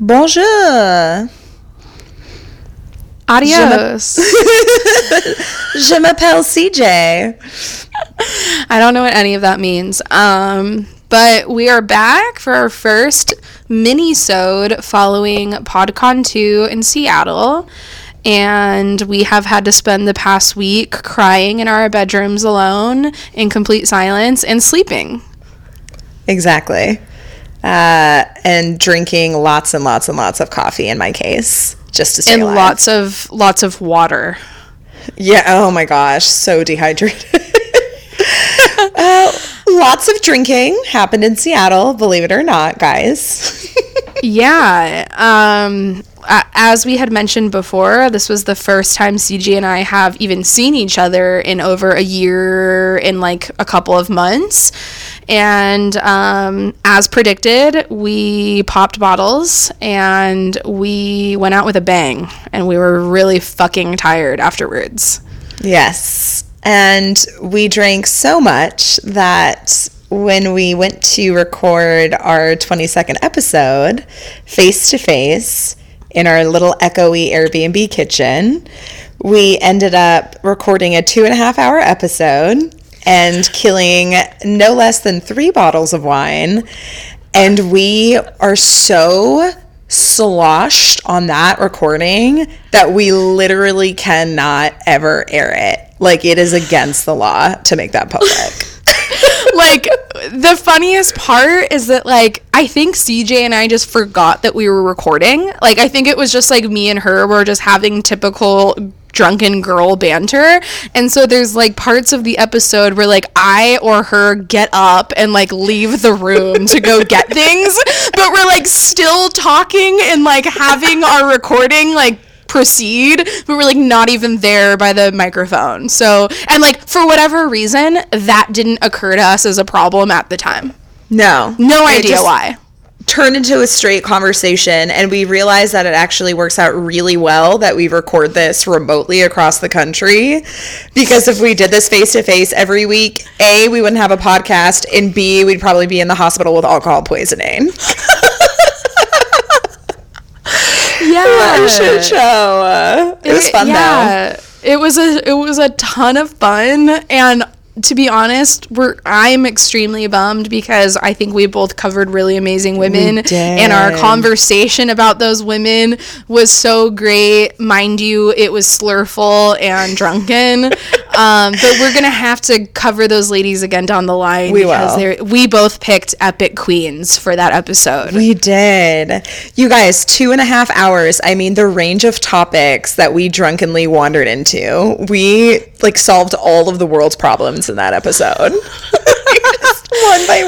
Bonjour. Adios. Je m'appelle CJ. I don't know what any of that means. Um, but we are back for our first mini-sode following PodCon 2 in Seattle. And we have had to spend the past week crying in our bedrooms alone in complete silence and sleeping. Exactly. Uh, and drinking lots and lots and lots of coffee in my case just to stay and alive. lots of lots of water. Yeah. Oh my gosh. So dehydrated. uh, lots of drinking happened in Seattle, believe it or not, guys. yeah. Um, a- as we had mentioned before, this was the first time CJ and I have even seen each other in over a year in like a couple of months. And um, as predicted, we popped bottles and we went out with a bang. And we were really fucking tired afterwards. yes. And we drank so much that when we went to record our 22nd episode face to face in our little echoey Airbnb kitchen, we ended up recording a two and a half hour episode and killing no less than three bottles of wine. And we are so sloshed on that recording that we literally cannot ever air it. Like it is against the law to make that public. like the funniest part is that like I think CJ and I just forgot that we were recording. Like I think it was just like me and her were just having typical drunken girl banter. And so there's like parts of the episode where like I or her get up and like leave the room to go get things, but we're like still talking and like having our recording like proceed but we're like not even there by the microphone so and like for whatever reason that didn't occur to us as a problem at the time No. no idea why Turned into a straight conversation, and we realized that it actually works out really well that we record this remotely across the country. Because if we did this face to face every week, A, we wouldn't have a podcast, and B, we'd probably be in the hospital with alcohol poisoning. yeah shit show. Uh, it was fun though. yeah, it was a it was a ton of fun and to be honest, we're I'm extremely bummed because I think we both covered really amazing women and our conversation about those women was so great. Mind you, it was slurful and drunken. um, but we're gonna have to cover those ladies again down the line We because will. we both picked epic queens for that episode. We did. You guys, two and a half hours. I mean, the range of topics that we drunkenly wandered into. We like solved all of the world's problems in that episode. One by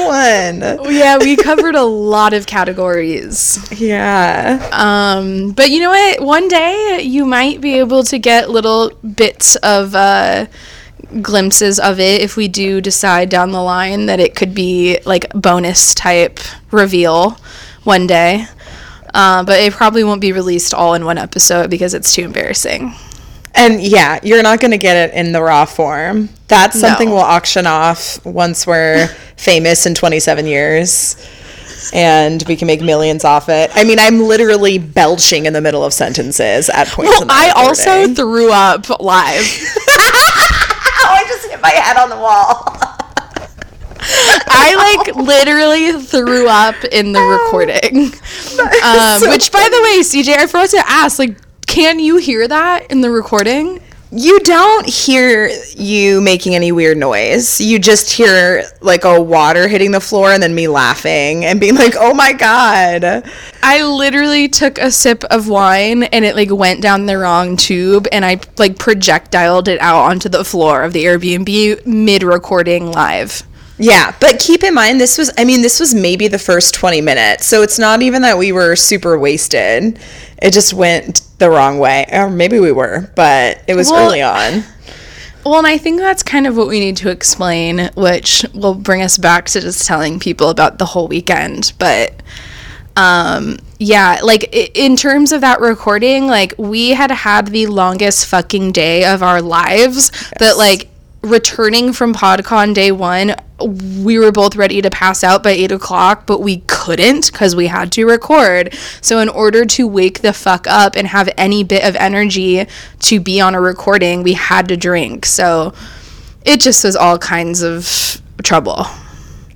one. yeah, we covered a lot of categories. Yeah. Um, but you know what? One day you might be able to get little bits of uh, glimpses of it if we do decide down the line that it could be like bonus type reveal one day. Uh, but it probably won't be released all in one episode because it's too embarrassing. And yeah, you're not going to get it in the raw form. That's something No. we'll auction off once we're famous in 27 years. And we can make millions off it. I mean, I'm literally belching in the middle of sentences at points. Well, in the I also threw up live. Oh, I just hit my head on the wall. I like literally threw up in the recording. Um, so which, by the way, CJ, I forgot to ask. Like, can you hear that in the recording? You don't hear you making any weird noise. You just hear like a water hitting the floor and then me laughing and being like, "Oh my god." I literally took a sip of wine and it like went down the wrong tube and I like projectiled it out onto the floor of the Airbnb mid recording live. Yeah, but keep in mind this was I mean, this was maybe the first 20 minutes. So it's not even that we were super wasted. It just went the wrong way. Or maybe we were, but it was Well- early on. Well, and I think that's kind of what we need to explain, which will bring us back to just telling people about the whole weekend. But um yeah, like in terms of that recording, like we had had the longest fucking day of our lives that like returning from PodCon day one, we were both ready to pass out by eight o'clock, but we couldn't because we had to record. So, in order to wake the fuck up and have any bit of energy to be on a recording, we had to drink. So, it just was all kinds of trouble.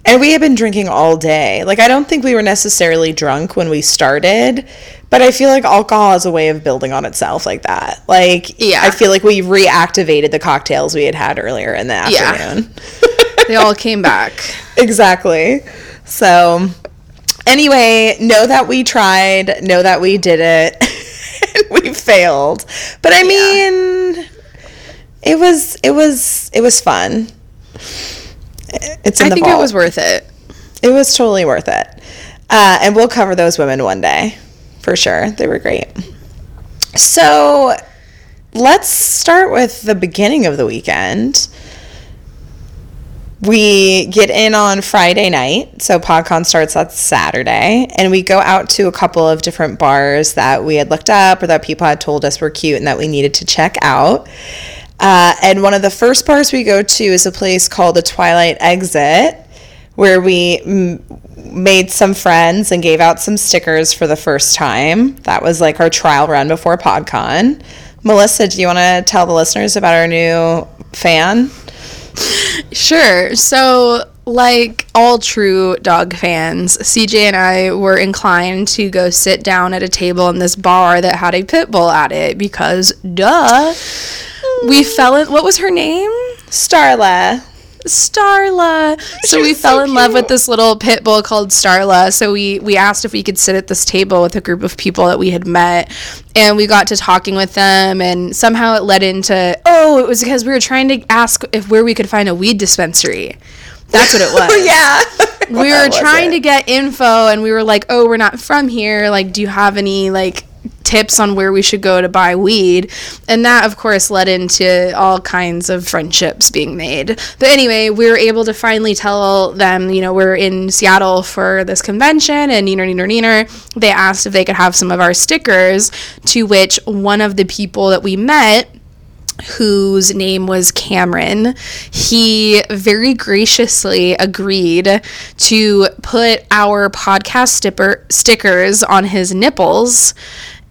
And we had been drinking all day. Like, I don't think we were necessarily drunk when we started, but I feel like alcohol has a way of building on itself like that. Like, Yeah. I feel like we reactivated the cocktails we had had earlier in the Yeah. afternoon. They all came back. exactly. So, anyway, know that we tried, know that we did it, and we failed. But I mean, it was it was it was fun. It's in I the think it was worth it. It was totally worth it. Uh, and we'll cover those women one day for sure. They were great. So let's start with the beginning of the weekend. We get in on Friday night, so PodCon starts on Saturday, and we go out to a couple of different bars that we had looked up or that people had told us were cute and that we needed to check out. Uh, and one of the first bars we go to is a place called the Twilight Exit, where we m- made some friends and gave out some stickers for the first time. That was like our trial run before PodCon. Melissa, do you want to tell the listeners about our new fan? Sure. So, like all true dog fans, CJ and I were inclined to go sit down at a table in this bar that had a pit bull at it because, duh. We fell in. What was her name? Starla. Starla. So we fell so in love with this little pit bull called Starla. So we we asked if we could sit at this table with a group of people that we had met, and we got to talking with them, and somehow it led into oh, it was because we were trying to ask if where we could find a weed dispensary. That's what it was. yeah. We were trying to get info, and we were like, oh, we're not from here. Like, do you have any like tips on where we should go to buy weed. And that of course led into all kinds of friendships being made. But anyway we were able to finally tell them you know we're in seattle for this convention and neener neener neener. They asked if they could have some of our stickers to which one of the people that we met whose name was Cameron, he very graciously agreed to put our podcast stipper, stickers on his nipples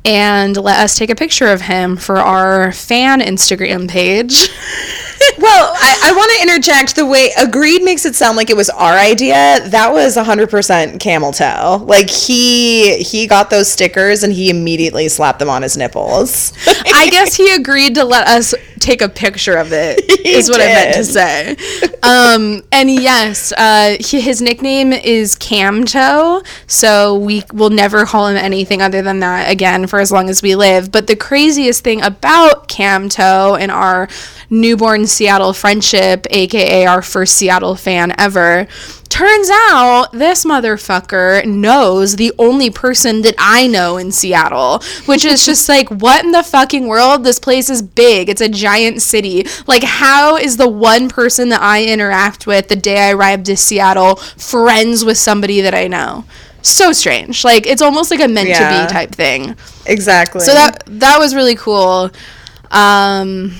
and let us take a picture of him for our fan Instagram page. Well, I, I want to interject. The way agreed makes it sound like it was our idea. That was 100% camel toe. Like he he got those stickers and he immediately slapped them on his nipples. I guess he agreed to let us take a picture of it. is what I meant to say. Um, and yes, uh, he, his nickname is Camto, so we will never call him anything other than that again for as long as we live. But the craziest thing about Camto and our newborn Seattle friendship, aka our first Seattle fan ever. Turns out this motherfucker knows the only person that I know in Seattle, which is just like, what in the fucking world? This place is big. It's a giant city. Like, how is the one person that I interact with the day I arrived to Seattle friends with somebody that I know? So strange. Like, it's almost like a meant Yeah. to be type thing. exactly. So that that was really cool. Um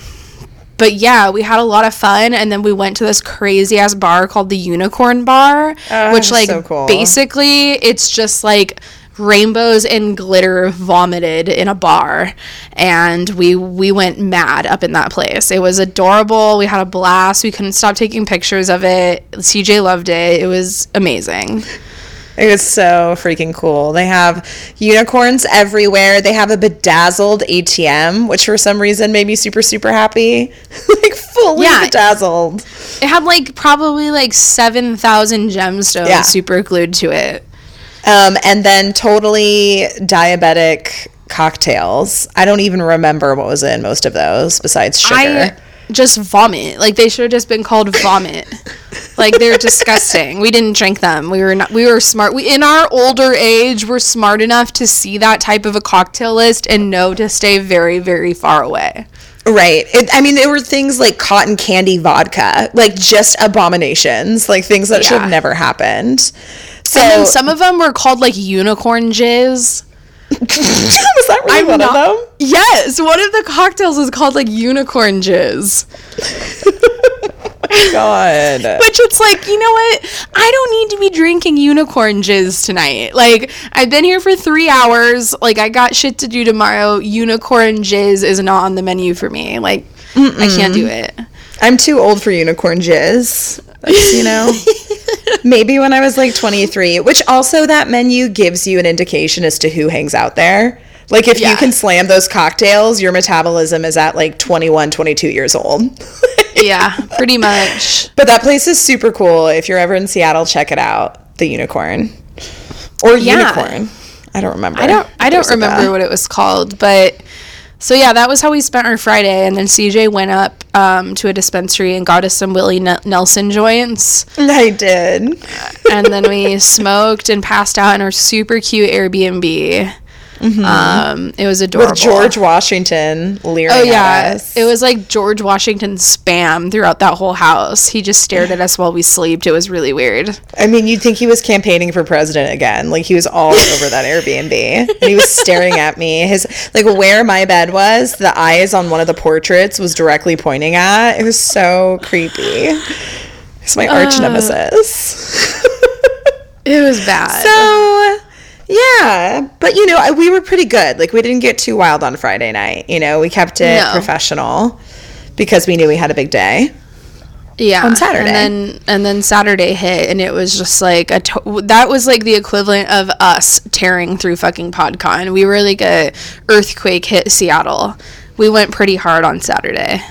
but yeah, we had a lot of fun and then we went to this crazy ass bar called the Unicorn Bar, Oh, which like so cool. basically it's just like rainbows and glitter vomited in a bar and we we went mad up in that place. It was adorable. We had a blast. We couldn't stop taking pictures of it. CJ loved it. It was amazing. It was so freaking cool. They have unicorns everywhere. They have a bedazzled ATM, which for some reason made me super, super happy. like fully Yeah. bedazzled. It had like probably like 7,000 gemstones Yeah. super glued to it. Um, and then totally diabetic cocktails. I don't even remember what was in most of those besides sugar. I just vomit. Like they should have just been called vomit. like they're disgusting. We didn't drink them. We were not. We were smart. We in our older age, we're smart enough to see that type of a cocktail list and know to stay very, very far away. Right. It, I mean, there were things like cotton candy vodka, like just abominations, like things that should have never happened. So, And then some of them were called like unicorn jizz. was that really I'm one not- of them? Yes, one of the cocktails is called like unicorn jizz. God. Which it's like, you know what? I don't need to be drinking unicorn jizz tonight. Like, I've been here for three hours. Like, I got shit to do tomorrow. Unicorn jizz is not on the menu for me. Like, I can't do it. I'm too old for unicorn jizz. That's, you know, maybe when I was like 23, which also that menu gives you an indication as to who hangs out there. Like if you can slam those cocktails, your metabolism is at like 21, 22 years old. Yeah, pretty much. but that place is super cool. If you're ever in Seattle, check it out. The Unicorn. Or Yeah. Unicorn. I don't remember. I don't I don't remember what it was called, but so yeah, that was how we spent our Friday, and then CJ went up um, to a dispensary and got us some Willie N- Nelson joints, I did. and then we smoked and passed out in our super cute Airbnb. Um, it was adorable. With George Washington leering Oh at yeah, us. it was like George Washington spam throughout that whole house. He just stared at us while we slept. It was really weird. I mean, you'd think he was campaigning for president again. Like he was all over that Airbnb, and he was staring at me. His like where my bed was, the eyes on one of the portraits was directly pointing at. It was so creepy. It's my arch nemesis. It was bad. so yeah, but you know, we were pretty good. Like we didn't get too wild on Friday night. You know, we kept it No. professional because we knew we had a big day. yeah on Saturday. and then and then saturday hit and it was just like a to- that was like the equivalent of us tearing through fucking podcon we were like a earthquake hit seattle we went pretty hard on saturday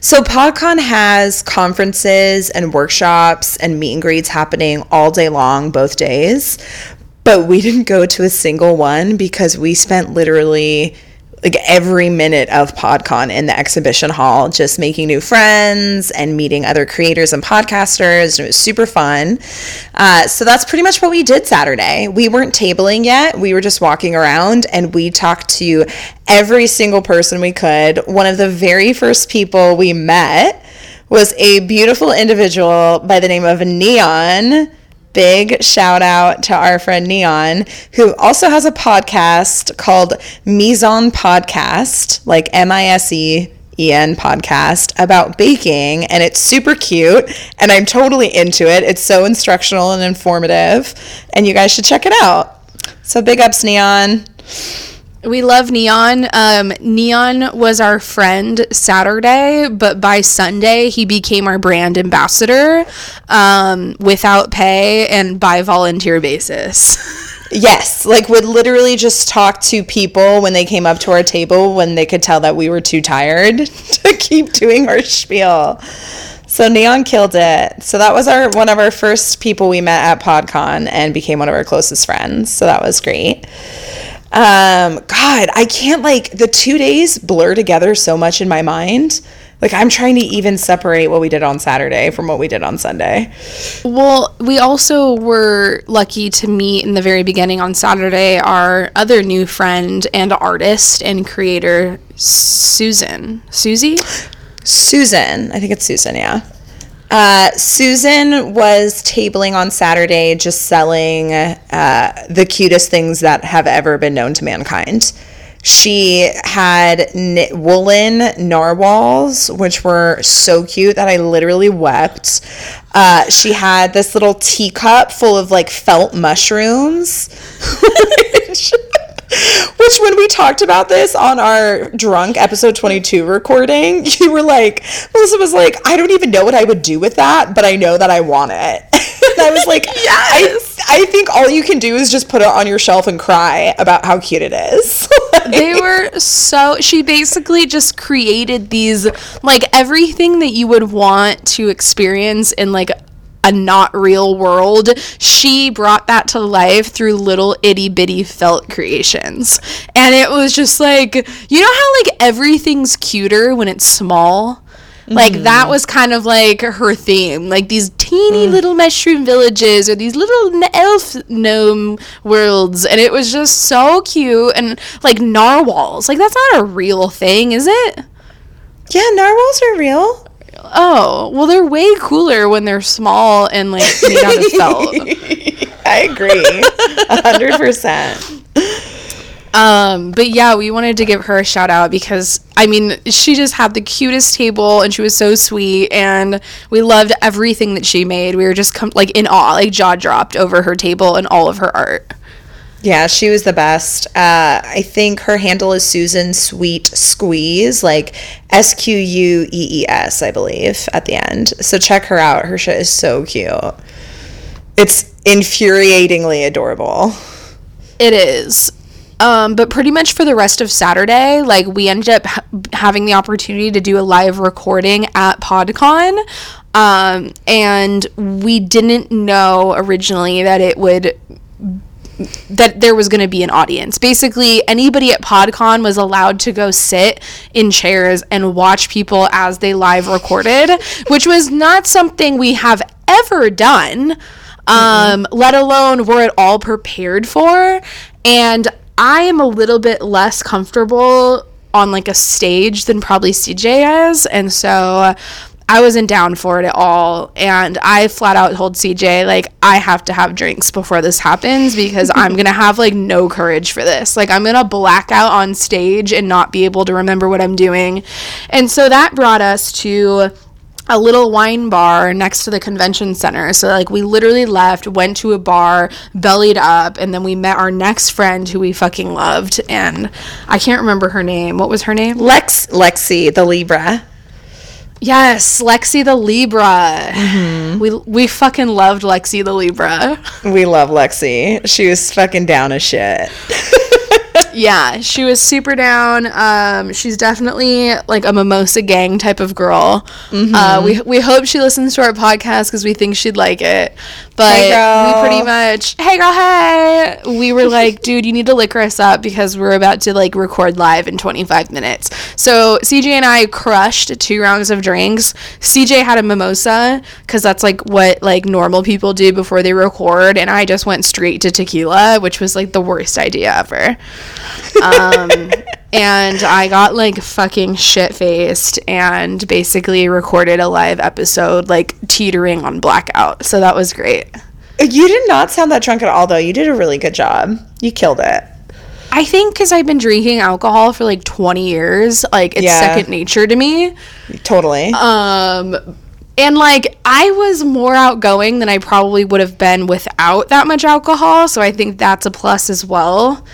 So PodCon has conferences and workshops and meet and greets happening all day long, both days. But we didn't go to a single one because we spent literally like every minute of PodCon in the exhibition hall, just making new friends and meeting other creators and podcasters. And it was super fun. Uh, so that's pretty much what we did Saturday. We weren't tabling yet. We were just walking around and we talked to every single person we could. One of the very first people we met was a beautiful individual by the name of Neon. Big shout out to our friend Neon, who also has a podcast called Mise-en Podcast, like M I S E podcast about baking. And it's super cute. And I'm totally into it. It's so instructional and informative. And you guys should check it out. So big ups, Neon. We love neon um, neon was our friend saturday but by sunday he became our brand ambassador um, without pay and by volunteer basis Yes, like would literally just talk to people when they came up to our table when they could tell that we were too tired to keep doing our spiel. So Neon killed it. So that was our one of our first people we met at PodCon and became one of our closest friends. So that was great. Um, God, I can't like the two days blur together so much in my mind. Like I'm trying to even separate what we did on Saturday from what we did on Sunday. Well, we also were lucky to meet in the very beginning on Saturday our other new friend and artist and creator, Susan. Susie? Susan, I think it's Susan, yeah. Uh, Susan was tabling on Saturday, just selling uh, the cutest things that have ever been known to mankind. She had knit woolen narwhals, which were so cute that I literally wept. Uh, she had this little teacup full of like felt mushrooms. Which, when we talked about this on our drunk episode 22 recording, you were like, Melissa was like, I don't even know what I would do with that, but I know that I want it. and I was like, Yes. I, I think all you can do is just put it on your shelf and cry about how cute it is. They were so. She basically just created these, like, everything that you would want to experience in, like, a not real world. She brought that to life through little itty bitty felt creations. And it was just like, you know how, like, everything's cuter when it's small? Like mm-hmm. that was kind of like her theme, like these teeny mm. little mushroom villages or these little elf gnome worlds, and it was just so cute and like narwhals. Like that's not a real thing, is it? yeah, narwhals are real. Oh, well, they're way cooler when they're small and like made out of felt. I agree. A hundred percent. Um, but yeah, we wanted to give her a shout out because I mean, she just had the cutest table and she was so sweet and we loved everything that she made. We were just com- like in awe, like jaw dropped over her table and all of her art. Yeah, she was the best. Uh, I think her handle is Susan Sweet Squeeze, like S Q U E E S, I believe, at the end. So check her out. Her shit is so cute. It's infuriatingly adorable. It is. Um, but pretty much for the rest of Saturday, like we ended up ha- having the opportunity to do a live recording at PodCon. Um, and we didn't know originally that it would that there was going to be an audience. Basically, anybody at PodCon was allowed to go sit in chairs and watch people as they live recorded, which was not something we have ever done, um, let alone were at all prepared for. And I am a little bit less comfortable on like a stage than probably CJ is. And so I wasn't down for it at all. And I flat out told CJ, like, I have to have drinks before this happens because I'm going to have like no courage for this. Like, I'm going to black out on stage and not be able to remember what I'm doing. And so that brought us to a little wine bar next to the convention center. So like we literally left, went to a bar, bellied up, and then we met our next friend who we fucking loved and I can't remember her name. What was her name? Lex Lexi, the Libra. Yes, Lexi the Libra. We we fucking loved Lexi the Libra. We love Lexi. She was fucking down as shit. yeah, she was super down. Um, she's definitely like a mimosa gang type of girl. Uh, we we hope she listens to our podcast because we think she'd like it. But Hey, we pretty much, hey girl, hey. We were like, dude, you need to liquor us up because we're about to like record live in 25 minutes. So CJ and I crushed two rounds of drinks. CJ had a mimosa because that's like what like normal people do before they record, and I just went straight to tequila, which was like the worst idea ever um, and I got like fucking shit faced and basically recorded a live episode like teetering on blackout. So that was great. You did not sound that drunk at all, though. You did a really good job. You killed it. I think because I've been drinking alcohol for like 20 years, like it's Yeah. second nature to me. Totally. Um, and like I was more outgoing than I probably would have been without that much alcohol. So I think that's a plus as well.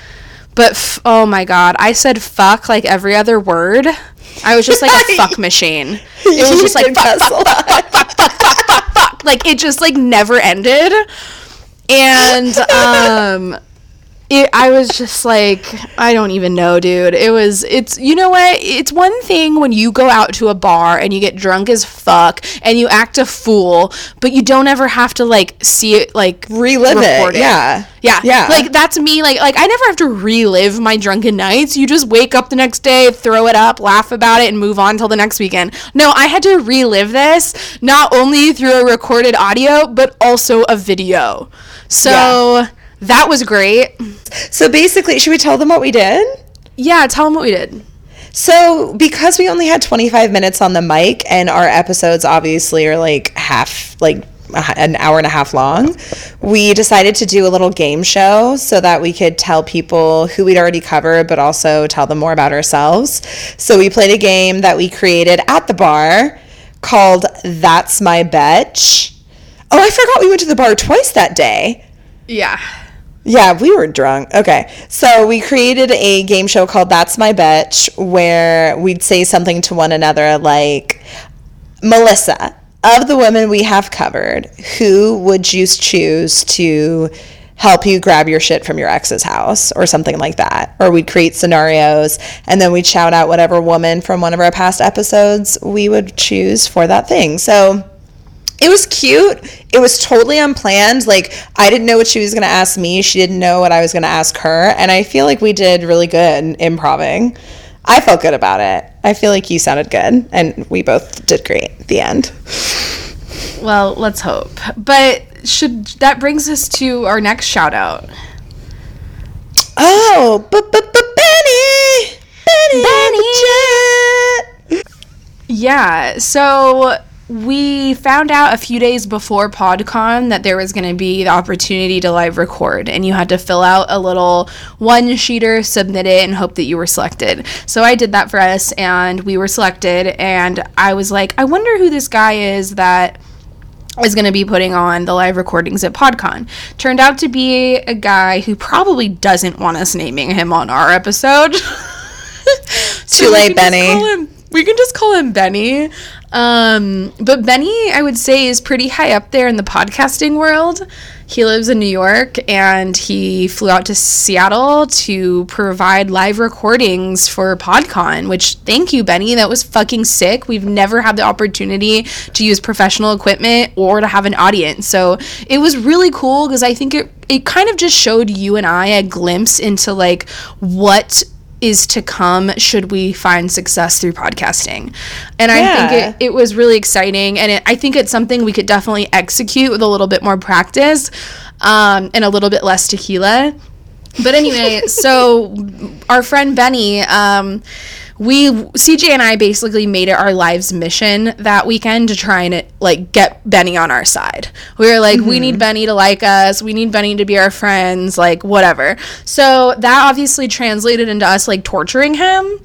But f- oh my god, I said fuck like every other word. I was just like a fuck machine. It was just like fuck, fuck, fuck, fuck, fuck, fuck, fuck, fuck, fuck. Like it just like never ended. And um it, I was just like, I don't even know, dude. It was, it's, you know what? It's one thing when you go out to a bar and you get drunk as fuck and you act a fool, but you don't ever have to like see it, like Relive record it. Yeah. Yeah. Yeah. Like that's me. Like, like I never have to relive my drunken nights. You just wake up the next day, throw it up, laugh about it, and move on till the next weekend. No, I had to relive this not only through a recorded audio, but also a video. So that was great. So basically, should we tell them what we did? Yeah, tell them what we did. So, because we only had 25 minutes on the mic and our episodes obviously are like half, like an hour and a half long, we decided to do a little game show so that we could tell people who we'd already covered, but also tell them more about ourselves. So, we played a game that we created at the bar called That's My Betch. Oh, I forgot we went to the bar twice that day. Yeah. Yeah, we were drunk. Okay. So we created a game show called That's My Bitch where we'd say something to one another like, Melissa, of the women we have covered, who would you choose to help you grab your shit from your ex's house or something like that? Or we'd create scenarios and then we'd shout out whatever woman from one of our past episodes we would choose for that thing. So it was cute. It was totally unplanned. Like I didn't know what she was going to ask me. She didn't know what I was going to ask her, and I feel like we did really good improving. I felt good about it. I feel like you sounded good, and we both did great at the end. Well, let's hope. But should that brings us to our next shout out. Oh, but but but Benny, Benny, Benny. Yeah. So we found out a few days before PodCon that there was going to be the opportunity to live record, and you had to fill out a little one sheeter, submit it, and hope that you were selected. So I did that for us, and we were selected. And I was like, I wonder who this guy is that is going to be putting on the live recordings at PodCon. Turned out to be a guy who probably doesn't want us naming him on our episode. Too late, Benny. we can just call him Benny. Um, but Benny, I would say, is pretty high up there in the podcasting world. He lives in New York and he flew out to Seattle to provide live recordings for PodCon, which thank you, Benny. That was fucking sick. We've never had the opportunity to use professional equipment or to have an audience. So it was really cool because I think it, it kind of just showed you and I a glimpse into like what is to come should we find success through podcasting. And I think it, it was really exciting. And it, I think it's something we could definitely execute with a little bit more practice um, and a little bit less tequila. But anyway, so our friend Benny, um, we CJ and I basically made it our lives mission that weekend to try and like get Benny on our side. We were like, we need Benny to like us. We need Benny to be our friends. Like whatever. So that obviously translated into us like torturing him,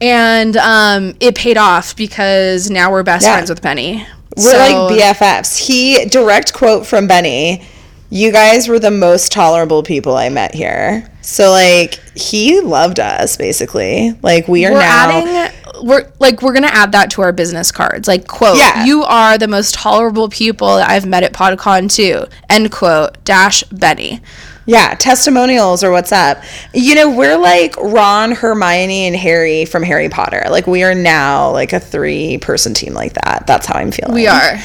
and um, it paid off because now we're best Yeah. friends with Benny. We're like BFFs. He direct quote from Benny. You guys were the most tolerable people I met here. So like he loved us basically. Like we are we're now adding we're like we're gonna add that to our business cards like quote Yeah. you are the most tolerable people that i've met at podcon too end quote dash benny Yeah, testimonials or what's up. You know, we're like Ron, Hermione, and Harry from Harry Potter. Like we are now like a three person team like that. That's how I'm feeling. we are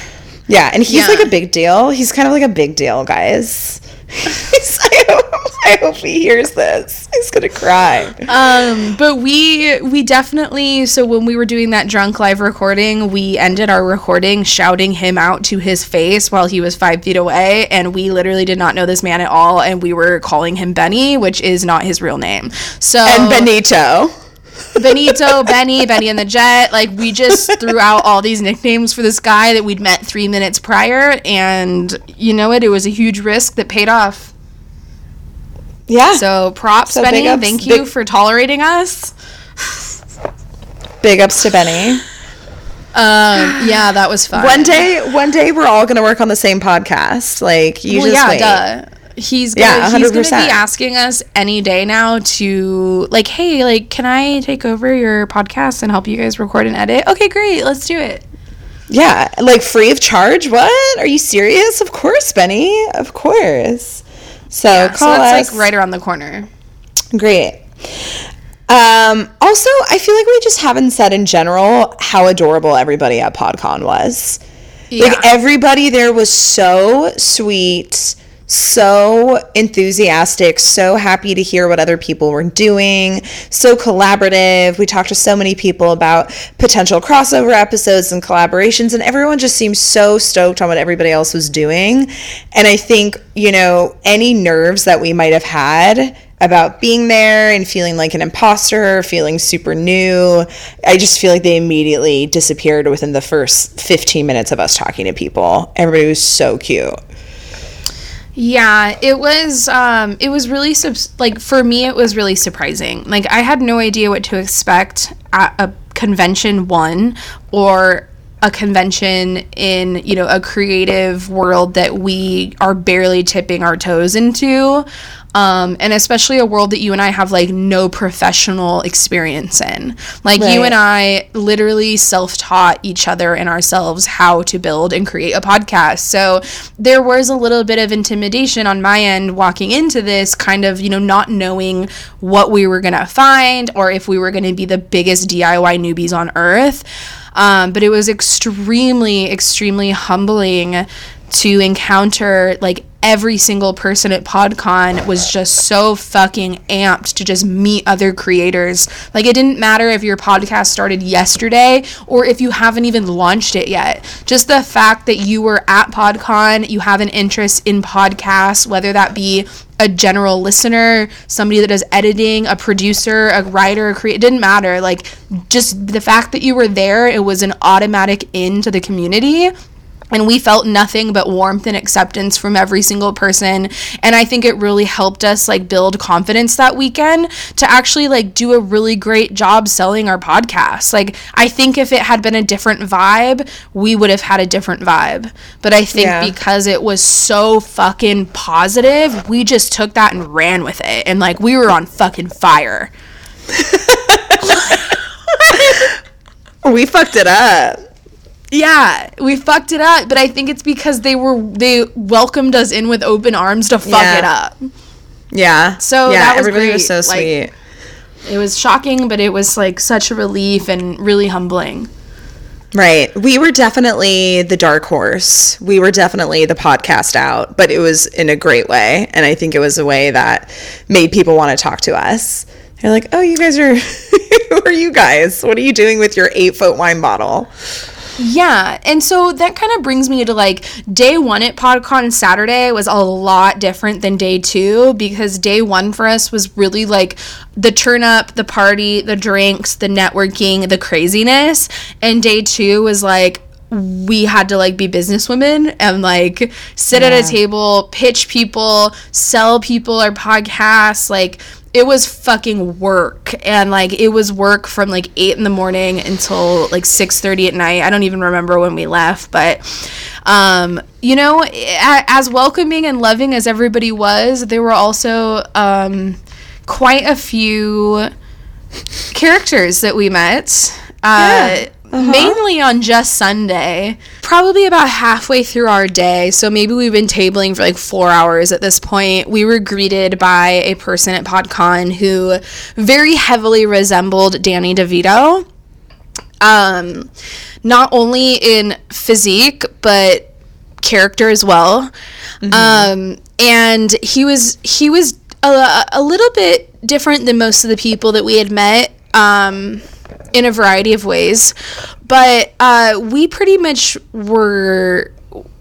Yeah, and he's Yeah. like a big deal. He's kind of like a big deal, guys. I, hope, he hears this. He's gonna cry. um but we we definitely so when we were doing that drunk live recording we ended our recording shouting him out to his face while he was five feet away and we literally did not know this man at all and we were calling him benny which is not his real name so And Benito. Benito, Benny, Benny and the Jet. Like we just threw out all these nicknames for this guy that we'd met three minutes prior, and you know what? It was a huge risk that paid off. Yeah. So props, So Benny. ups- Thank you big- for tolerating us. big ups to Benny. Um, yeah, that was fun. One day, one day we're all gonna work on the same podcast. Like you well, just yeah, wait. duh. He's Yeah, gonna, he's gonna be asking us any day now to like, hey, like, can I take over your podcast and help you guys record and edit? Okay, great, let's do it. Yeah, like free of charge. What? Are you serious? Of course, Benny. Of course. So Yeah, so call that's us. like right around the corner. Great. Um, also, I feel like we just haven't said in general how adorable everybody at PodCon was. Yeah. Like everybody there was so sweet, so enthusiastic, so happy to hear what other people were doing, so collaborative. We talked to so many people about potential crossover episodes and collaborations, and everyone just seemed so stoked on what everybody else was doing. And I think, you know, any nerves that we might have had about being there and feeling like an imposter, feeling super new. I just feel like they immediately disappeared within the first 15 minutes of us talking to people. Everybody was so cute. Yeah, it was um it was really subs- like for me it was really surprising. Like I had no idea what to expect at a convention one or a convention in, you know, a creative world that we are barely tipping our toes into. Um, and especially a world that you and I have like no professional experience in. Like you and I literally self taught each other and ourselves how to build and create a podcast. So there was a little bit of intimidation on my end walking into this, kind of, you know, not knowing what we were going to find or if we were going to be the biggest DIY newbies on earth. Um, but it was extremely, extremely humbling to encounter like every single person at PodCon was just so fucking amped to just meet other creators. Like it didn't matter if your podcast started yesterday or if you haven't even launched it yet. Just the fact that you were at PodCon, you have an interest in podcasts, whether that be a general listener, somebody that does editing, a producer, a writer, a creator. It didn't matter. Like just the fact that you were there, it was an automatic into the community and we felt nothing but warmth and acceptance from every single person. And i think it really helped us like build confidence that weekend to actually like do a really great job selling our podcast. Like i think if it had been a different vibe we would have had a different vibe. But i think yeah. because it was so fucking positive we just took that and ran with it. And like we were on fucking fire. We fucked it up yeah, we fucked it up, but I think it's because they were they welcomed us in with open arms to fuck yeah. it up. Yeah. So yeah, that was everybody great. was so sweet. Like, it was shocking, but it was like such a relief and really humbling. Right. We were definitely the dark horse. We were definitely the podcast out, but it was in a great way. And I think it was a way that made people want to talk to us. They're like, oh, you guys are, who are you guys? What are you doing with your eight foot wine bottle? Yeah. And so that kind of brings me to like day one at PodCon Saturday was a lot different than day two because day one for us was really like the turn up, the party, the drinks, the networking, the craziness. And day two was like, we had to like be businesswomen and like sit yeah. at a table, pitch people, sell people our podcast, like it was fucking work and like it was work from like 8 in the morning until like 6:30 at night. I don't even remember when we left, but um you know, as welcoming and loving as everybody was, there were also um quite a few characters that we met. Uh yeah uh-huh. mainly on just Sunday. Probably about halfway through our day, so maybe we've been tabling for like four hours at this point. We were greeted by a person at PodCon who very heavily resembled Danny DeVito. Um, not only in physique, but character as well. Mm-hmm. Um, and he was he was a, a little bit different than most of the people that we had met. Um, in a variety of ways. But uh, we pretty much were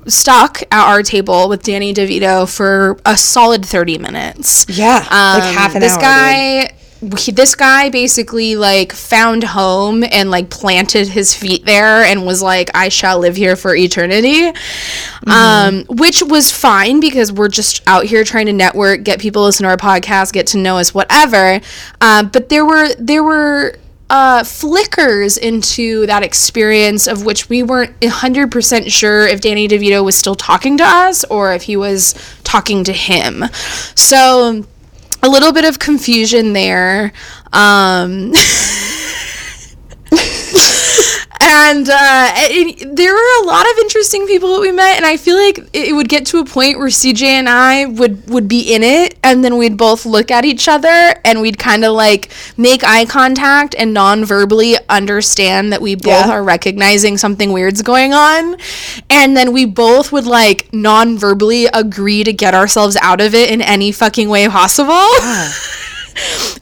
stuck at our table with Danny DeVito for a solid 30 minutes. Yeah, um, like half an this hour. This guy. He, this guy basically like found home and like planted his feet there and was like i shall live here for eternity mm-hmm. um, which was fine because we're just out here trying to network get people to listen to our podcast get to know us whatever uh, but there were there were uh, flickers into that experience of which we weren't 100% sure if Danny DeVito was still talking to us or if he was talking to him. So a little bit of confusion there. Um, and uh, it, there were a lot of interesting people that we met, and I feel like it would get to a point where CJ and I would would be in it, and then we'd both look at each other, and we'd kind of like make eye contact and non-verbally understand that we both yeah. are recognizing something weird's going on, and then we both would like non-verbally agree to get ourselves out of it in any fucking way possible. Yeah.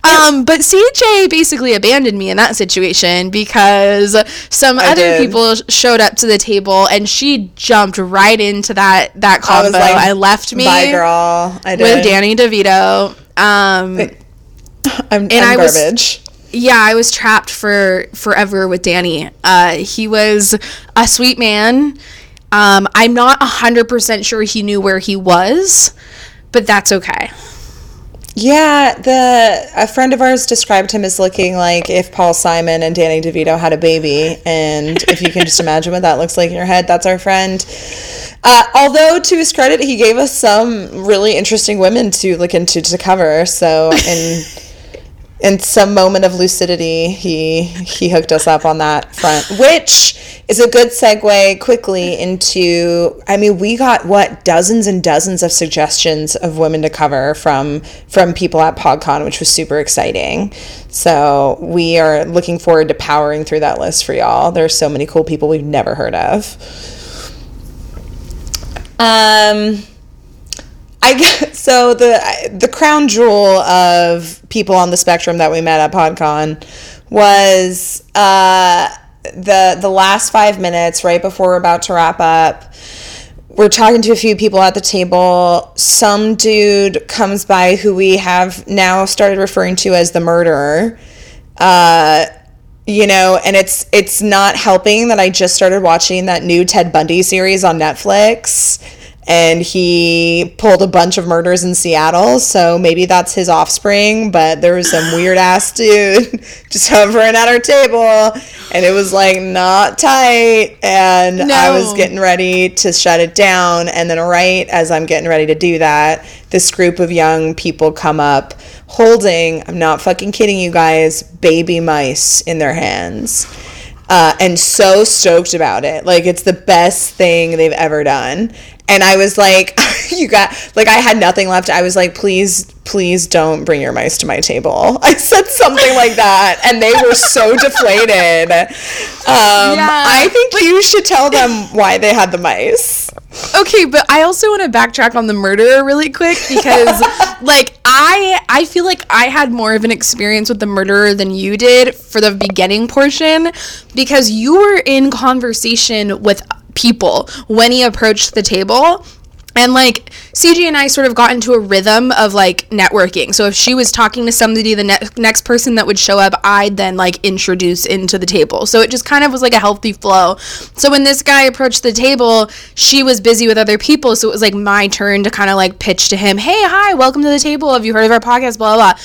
um, but CJ basically abandoned me in that situation because some I other did. people showed up to the table and she jumped right into that that combo. I, like, I left me bye girl. I did. with Danny DeVito. Um, I'm, and I'm I garbage. Was, yeah, I was trapped for forever with Danny. Uh, he was a sweet man. Um, I'm not 100% sure he knew where he was, but that's okay. Yeah, the a friend of ours described him as looking like if Paul Simon and Danny DeVito had a baby, and if you can just imagine what that looks like in your head, that's our friend. Uh, although to his credit, he gave us some really interesting women to look into to cover. So in in some moment of lucidity, he he hooked us up on that front, which is a good segue quickly into. I mean, we got what dozens and dozens of suggestions of women to cover from from people at PodCon, which was super exciting. So we are looking forward to powering through that list for y'all. There's so many cool people we've never heard of. Um I so. The the crown jewel of people on the spectrum that we met at PodCon was uh, the the last five minutes right before we're about to wrap up. we're talking to a few people at the table. Some dude comes by who we have now started referring to as the murderer. Uh, you know, and it's it's not helping that I just started watching that new Ted Bundy series on Netflix and he pulled a bunch of murders in Seattle. So maybe that's his offspring. But there was some weird ass dude just hovering at our table, and it was like not tight. And no. I was getting ready to shut it down. And then, right as I'm getting ready to do that, this group of young people come up holding, I'm not fucking kidding you guys, baby mice in their hands. Uh, and so stoked about it. Like it's the best thing they've ever done and I was like, you got like I had nothing left. I was like, please, please don't bring your mice to my table. I said something like that, and they were so deflated. Um, yeah. I think you should tell them why they had the mice. Okay, but I also want to backtrack on the murderer really quick because like I I feel like I had more of an experience with the murderer than you did for the beginning portion because you were in conversation with people when he approached the table and like CJ and I sort of got into a rhythm of like networking. So if she was talking to somebody, the ne- next person that would show up, I'd then like introduce into the table. So it just kind of was like a healthy flow. So when this guy approached the table, she was busy with other people. So it was like my turn to kind of like pitch to him, hey, hi, welcome to the table. Have you heard of our podcast? Blah, blah, blah.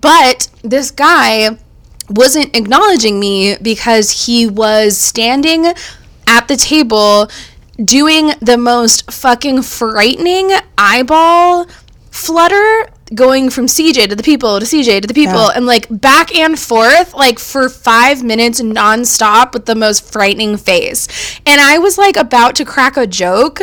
But this guy wasn't acknowledging me because he was standing at the table doing the most fucking frightening eyeball flutter going from CJ to the people to CJ to the people yeah. and like back and forth like for 5 minutes nonstop with the most frightening face. And I was like about to crack a joke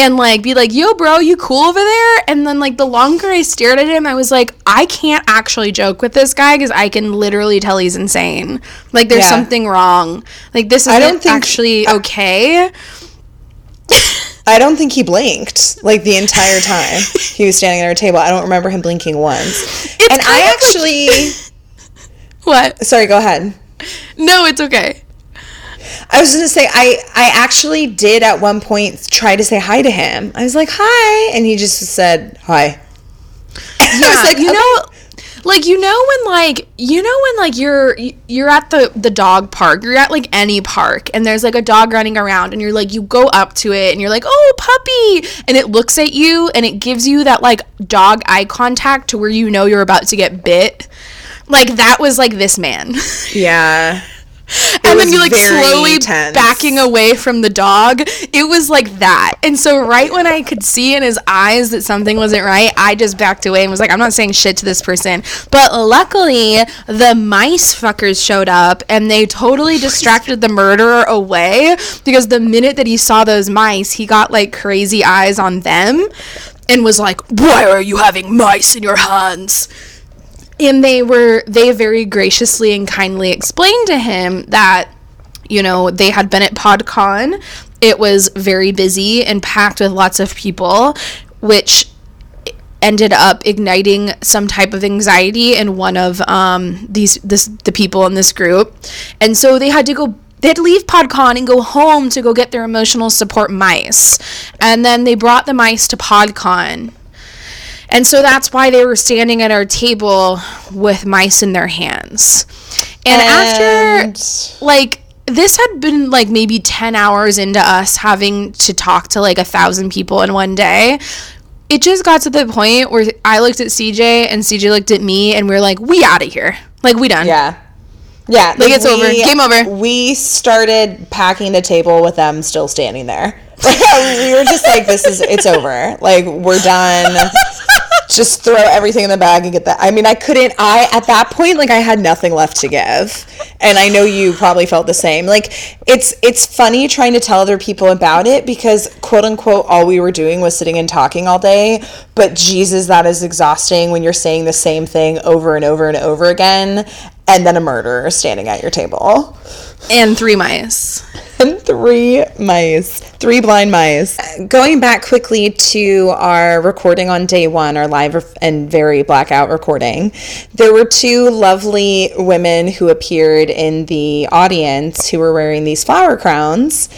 and like be like, "Yo, bro, you cool over there?" And then like the longer I stared at him, I was like, "I can't actually joke with this guy because I can literally tell he's insane. Like there's yeah. something wrong. Like this is I don't think, actually okay." I don't think he blinked like the entire time he was standing at our table. I don't remember him blinking once. It's and I actually like... What? Sorry, go ahead. No, it's okay. I was gonna say I I actually did at one point try to say hi to him. I was like hi, and he just said hi. Yeah, I was like, you okay. know, like you know when like you know when like you're you're at the the dog park, you're at like any park, and there's like a dog running around, and you're like you go up to it, and you're like oh puppy, and it looks at you, and it gives you that like dog eye contact to where you know you're about to get bit. Like that was like this man. Yeah and then you like slowly tense. backing away from the dog. It was like that. And so right when I could see in his eyes that something wasn't right, I just backed away and was like, I'm not saying shit to this person. But luckily, the mice fuckers showed up and they totally distracted the murderer away because the minute that he saw those mice, he got like crazy eyes on them and was like, "Why are you having mice in your hands?" And they were they very graciously and kindly explained to him that you know they had been at podcon it was very busy and packed with lots of people which ended up igniting some type of anxiety in one of um, these this the people in this group and so they had to go they had to leave PodCon and go home to go get their emotional support mice. And then they brought the mice to PodCon. And so that's why they were standing at our table with mice in their hands. And, and after like this had been like maybe 10 hours into us having to talk to like a thousand people in one day it just got to the point where i looked at cj and cj looked at me and we are like we out of here. Like we done. Yeah. Yeah like it's we, over. Game over. We started packing the table with them still standing there. We were just like this is it's over. Like we're done just throw everything in the bag and get that. I mean, I couldn't. I at that point, like, I had nothing left to give, and I know you probably felt the same. Like, it's it's funny trying to tell other people about it because quote unquote all we were doing was sitting and talking all day. But Jesus, that is exhausting when you're saying the same thing over and over and over again, and then a murderer standing at your table. And three mice. And three mice. Three blind mice. Going back quickly to our recording on day one, our live and very blackout recording, there were two lovely women who appeared in the audience who were wearing these flower crowns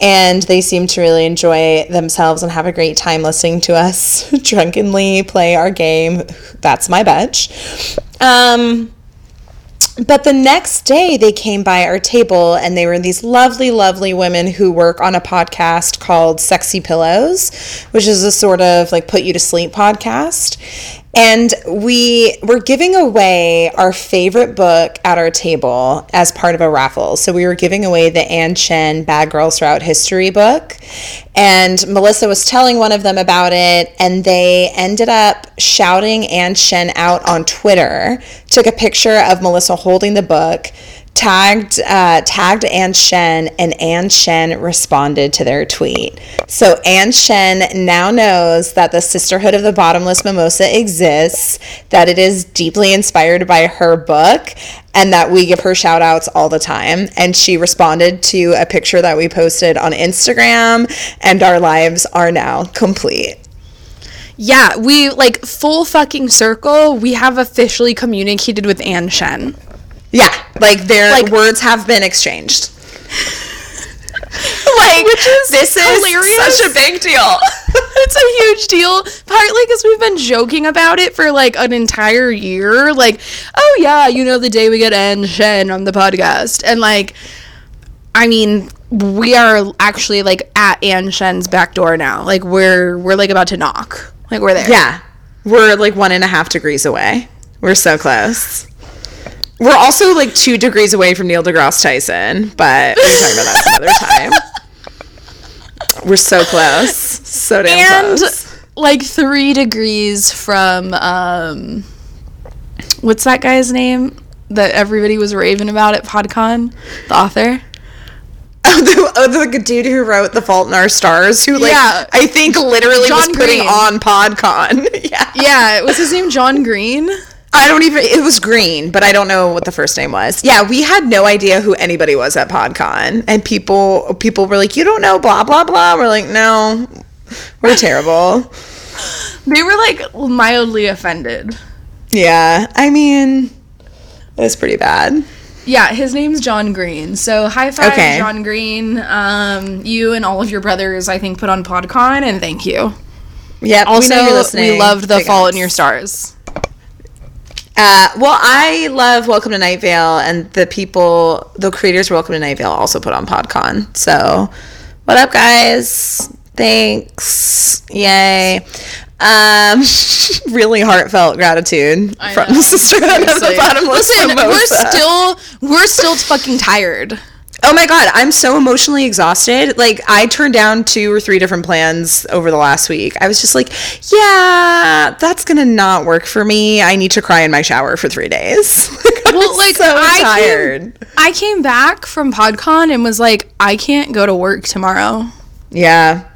and they seem to really enjoy themselves and have a great time listening to us drunkenly play our game. That's my bitch. Um, but the next day they came by our table and they were these lovely lovely women who work on a podcast called sexy pillows which is a sort of like put you to sleep podcast and we were giving away our favorite book at our table as part of a raffle. So we were giving away the Ann Shen Bad Girls Throughout History book. And Melissa was telling one of them about it, and they ended up shouting Ann Shen out on Twitter, took a picture of Melissa holding the book tagged uh, tagged Ann Shen, and Ann Shen responded to their tweet. So Ann Shen now knows that the Sisterhood of the Bottomless Mimosa exists, that it is deeply inspired by her book, and that we give her shout outs all the time. And she responded to a picture that we posted on Instagram, and our lives are now complete. Yeah, we like full fucking circle. We have officially communicated with Ann Shen. Yeah, like their like, words have been exchanged. like which is this hilarious. is such a big deal. it's a huge deal. Partly because we've been joking about it for like an entire year. Like, oh yeah, you know the day we get Ann Shen on the podcast, and like, I mean, we are actually like at Ann Shen's back door now. Like we're we're like about to knock. Like we're there. Yeah, we're like one and a half degrees away. We're so close. We're also like two degrees away from Neil deGrasse Tyson, but we can talk about that some other time. We're so close, so damn and, close. Like three degrees from um, what's that guy's name that everybody was raving about at PodCon? The author. Oh, the, oh, the dude who wrote The Fault in Our Stars, who like yeah. I think literally John was putting Green. on PodCon. yeah, yeah. Was his name John Green? I don't even. It was Green, but I don't know what the first name was. Yeah, we had no idea who anybody was at PodCon, and people people were like, "You don't know blah blah blah." We're like, "No, we're terrible." They were like mildly offended. Yeah, I mean, it was pretty bad. Yeah, his name's John Green. So high five, okay. John Green. Um, you and all of your brothers, I think, put on PodCon, and thank you. Yeah. Also, we, we loved the Fault in Your Stars. Uh, well, I love Welcome to Night Vale, and the people, the creators of Welcome to Night Vale also put on PodCon. So, what up, guys? Thanks. Yay. Um, really heartfelt gratitude I from know. the sisterhood of the bottomless Listen, we're still we're still fucking tired. Oh my god, I'm so emotionally exhausted. Like I turned down two or three different plans over the last week. I was just like, yeah, that's gonna not work for me. I need to cry in my shower for three days. well, like so I tired. Came, I came back from PodCon and was like, I can't go to work tomorrow. Yeah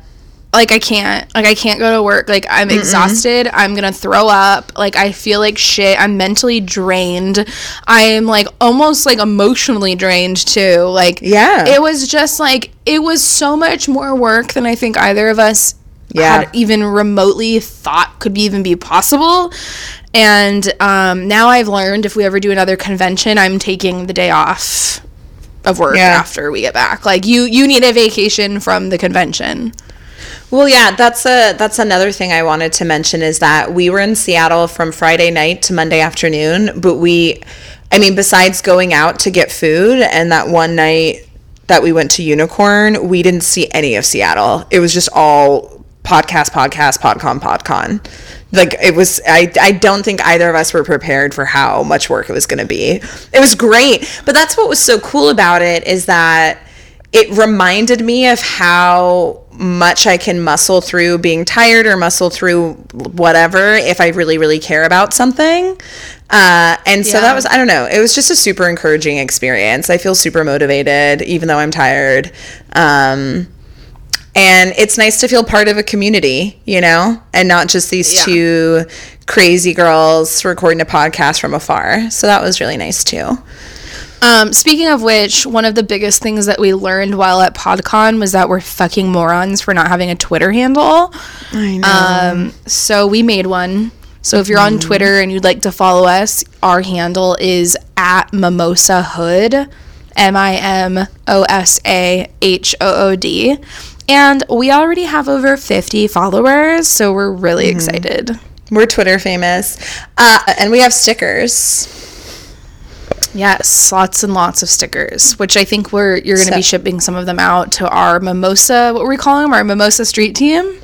like I can't like I can't go to work. Like I'm Mm-mm. exhausted. I'm gonna throw up. Like I feel like shit. I'm mentally drained. I'm like almost like emotionally drained too. Like yeah. it was just like it was so much more work than I think either of us yeah. had even remotely thought could even be possible. And um, now I've learned if we ever do another convention I'm taking the day off of work yeah. after we get back. Like you you need a vacation from the convention well, yeah, that's a that's another thing I wanted to mention is that we were in Seattle from Friday night to Monday afternoon, but we I mean besides going out to get food and that one night that we went to Unicorn, we didn't see any of Seattle. It was just all podcast, podcast, podcon, podcon. Like it was I I don't think either of us were prepared for how much work it was going to be. It was great, but that's what was so cool about it is that it reminded me of how much I can muscle through being tired or muscle through whatever if I really, really care about something. Uh, and so yeah. that was, I don't know, it was just a super encouraging experience. I feel super motivated, even though I'm tired. Um, and it's nice to feel part of a community, you know, and not just these yeah. two crazy girls recording a podcast from afar. So that was really nice too. Um, speaking of which, one of the biggest things that we learned while at PodCon was that we're fucking morons for not having a Twitter handle. I know. Um, so we made one. So if you're on mm-hmm. Twitter and you'd like to follow us, our handle is at Mimosa Hood, M I M O S A H O O D. And we already have over 50 followers, so we're really Mm-hmm. excited. We're Twitter famous. Uh, and we have stickers. Yes, lots and lots of stickers, which I think we're you're going to be shipping some of them out to our Mimosa, what were we calling them? Our Mimosa Street team?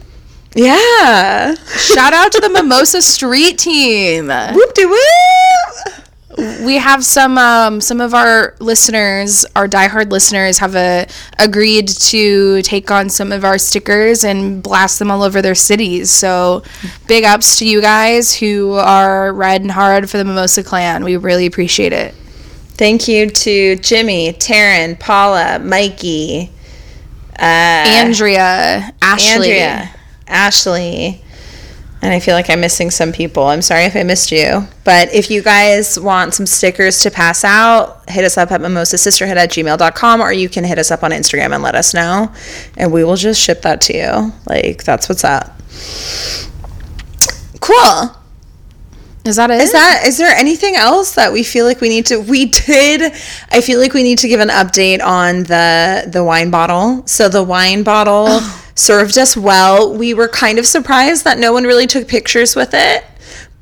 Yeah. Shout out to the Mimosa Street team. Whoop de whoop. we have some um, some of our listeners, our diehard listeners, have uh agreed to take on some of our stickers and blast them all over their cities. So, big ups to you guys who are riding hard for the Mimosa Clan. We really appreciate it. Thank you to Jimmy, Taryn, Paula, Mikey, uh, Andrea, Ashley, Andrea, Ashley. And I feel like I'm missing some people. I'm sorry if I missed you. But if you guys want some stickers to pass out, hit us up at mimosasisterhood at gmail.com or you can hit us up on Instagram and let us know. And we will just ship that to you. Like, that's what's up. Cool. Is that it? Is that is there anything else that we feel like we need to we did I feel like we need to give an update on the the wine bottle. So the wine bottle oh. served us well. We were kind of surprised that no one really took pictures with it,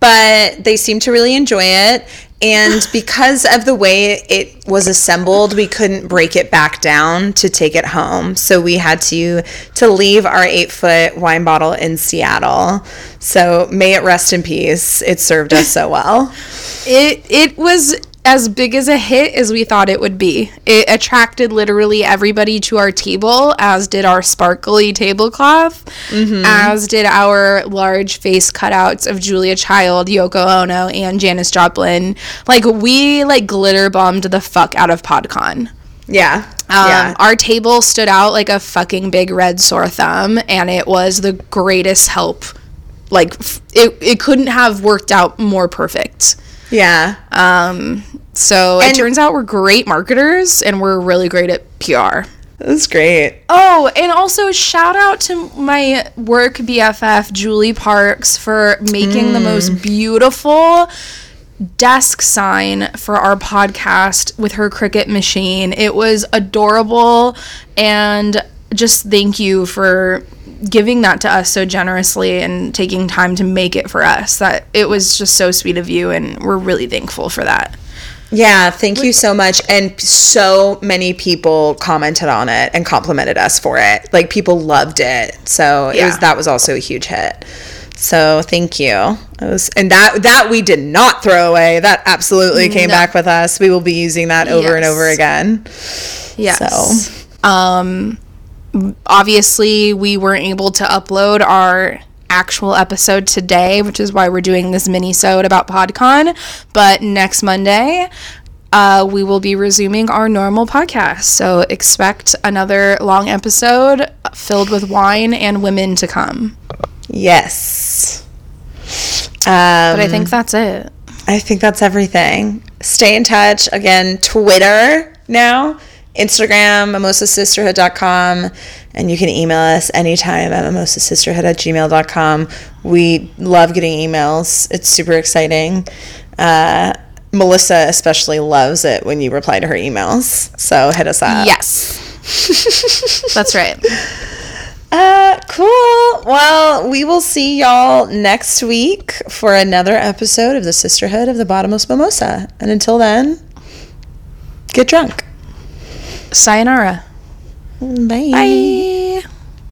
but they seemed to really enjoy it. And because of the way it was assembled, we couldn't break it back down to take it home. So we had to to leave our eight foot wine bottle in Seattle. So may it rest in peace. It served us so well. It it was as big as a hit as we thought it would be. It attracted literally everybody to our table, as did our sparkly tablecloth, as did our large face cutouts of Julia Child, Yoko Ono, and Janis Joplin. Like we like glitter bombed the fuck out of PodCon. Yeah. Um, yeah. Our table stood out like a fucking big red sore thumb, and it was the greatest help. Like f- it, it couldn't have worked out more perfect. Yeah. Um, so it turns out we're great marketers and we're really great at PR. That's great. Oh, and also shout out to my work BFF Julie Parks for making the most beautiful desk sign for our podcast with her Cricut machine. It was adorable and just thank you for giving that to us so generously and taking time to make it for us. That it was just so sweet of you and we're really thankful for that. Yeah, thank you so much. And so many people commented on it and complimented us for it. Like people loved it. So it Yeah. was that was also a huge hit. So thank you. Was, and that that we did not throw away. That absolutely came No. back with us. We will be using that over and over again. Yes. Um obviously we weren't able to upload our actual episode today, which is why we're doing this mini-sode about PodCon, but next Monday uh, we will be resuming our normal podcast. So expect another long episode filled with wine and women to come. Yes. Um, But I think that's it. I think that's everything. Stay in touch. Again, Twitter now, Instagram, mimosasisterhood.com, and you can email us anytime at mimosasisterhood at gmail.com. We love getting emails, it's super exciting. Uh, Melissa especially loves it when you reply to her emails. So hit us up. Yes. that's right. Uh, cool. Well, we will see y'all next week for another episode of the Sisterhood of the Bottomless Mimosa. And until then, get drunk sayonara. Bye. Bye.